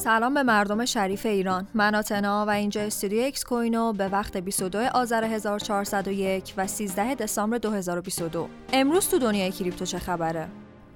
سلام به مردم شریف ایران. من آتنا و اینجا استودیو اکس کوینو به وقت 22 آذر 1401 و 13 دسامبر 2022 امروز تو دنیای کریپتو چه خبره؟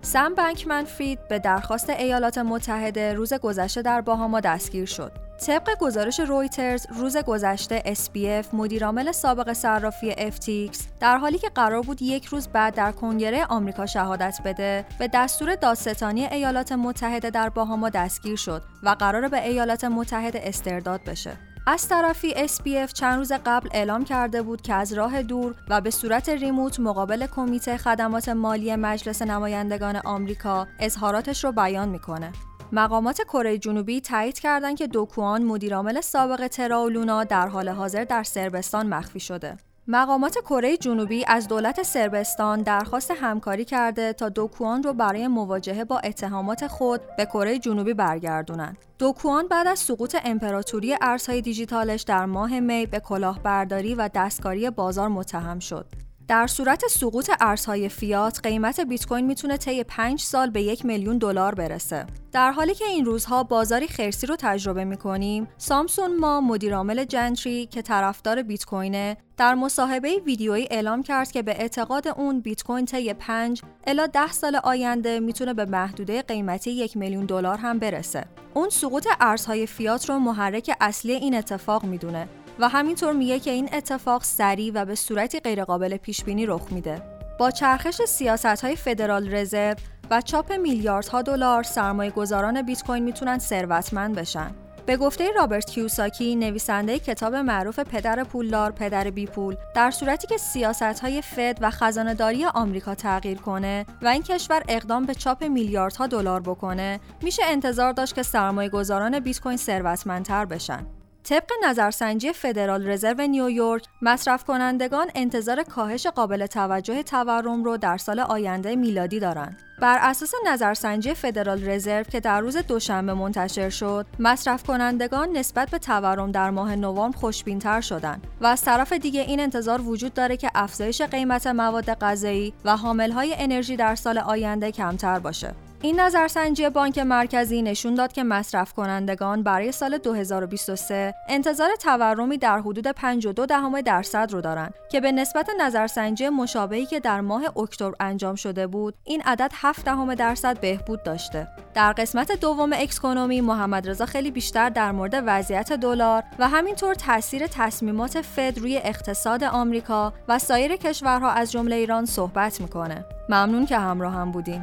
سم بنکمن فرید به درخواست ایالات متحده روز گذشته در باهاما دستگیر شد. طبق گزارش رویترز روز گذشته SPF مدیرعامل سابق صرافی FTX در حالی که قرار بود یک روز بعد در کنگره آمریکا شهادت بده به دستور دادستانی ایالات متحده در باهاما دستگیر شد و قرار به ایالات متحده استرداد بشه از طرفی SPF چند روز قبل اعلام کرده بود که از راه دور و به صورت ریموت مقابل کمیته خدمات مالی مجلس نمایندگان آمریکا اظهاراتش رو بیان می‌کنه. مقامات کره جنوبی تایید کردند که دوکوان مدیرعامل سابق تراولونا در حال حاضر در سربستان مخفی شده. مقامات کره جنوبی از دولت سربستان درخواست همکاری کرده تا دوکوان رو برای مواجهه با اتهامات خود به کره جنوبی برگردونند. دوکوان بعد از سقوط امپراتوری ارزهای دیجیتالش در ماه می به کلاهبرداری و دستکاری بازار متهم شد. در صورت سقوط ارزهای فیات قیمت بیت کوین می‌تونه طی 5 سال به یک میلیون دلار برسه. در حالی که این روزها بازاری خرسی رو تجربه می‌کنیم، سامسون ما مدیرعامل جنتری که طرفدار بیت کوینه در مصاحبه ویدیویی اعلام کرد که به اعتقاد اون بیت کوین طی 5 الا 10 سال آینده می‌تونه به محدوده قیمتی یک میلیون دلار هم برسه. اون سقوط ارزهای فیات رو محرک اصلی این اتفاق می‌دونه و همینطور میگه که این اتفاق سریع و به صورتی غیرقابل پیش بینی رخ میده. با چرخش سیاست های فدرال رزرو و چاپ میلیاردها دلار سرمایه گذاران بیت کوین می‌تونن ثروتمند بشن. به گفته رابرت کیوساکی نویسنده کتاب معروف پدر پولدار پدر بی پول در صورتی که سیاست های فد و خزانهداری آمریکا تغییر کنه و این کشور اقدام به چاپ میلیاردها دلار بکنه میشه انتظار داشت که سرمایه گذاران بیت کوین ثروتمندتر بشن طبق نظرسنجی فدرال رزرو نیویورک مصرف کنندگان انتظار کاهش قابل توجه تورم رو در سال آینده میلادی دارند. بر اساس نظرسنجی فدرال رزرو که در روز دوشنبه منتشر شد، مصرف کنندگان نسبت به تورم در ماه نوامبر خوشبینتر شدند و از طرف دیگه این انتظار وجود داره که افزایش قیمت مواد غذایی و حاملهای انرژی در سال آینده کمتر باشه. این نظرسنجی بانک مرکزی نشون داد که مصرف کنندگان برای سال 2023 انتظار تورمی در حدود 52 دهم درصد رو دارند که به نسبت نظرسنجی مشابهی که در ماه اکتبر انجام شده بود این عدد 7 دهم درصد بهبود داشته. در قسمت دوم اکسکونومی محمد رضا خیلی بیشتر در مورد وضعیت دلار و همینطور تاثیر تصمیمات فد روی اقتصاد آمریکا و سایر کشورها از جمله ایران صحبت می‌کنه. ممنون که همراه هم بودین.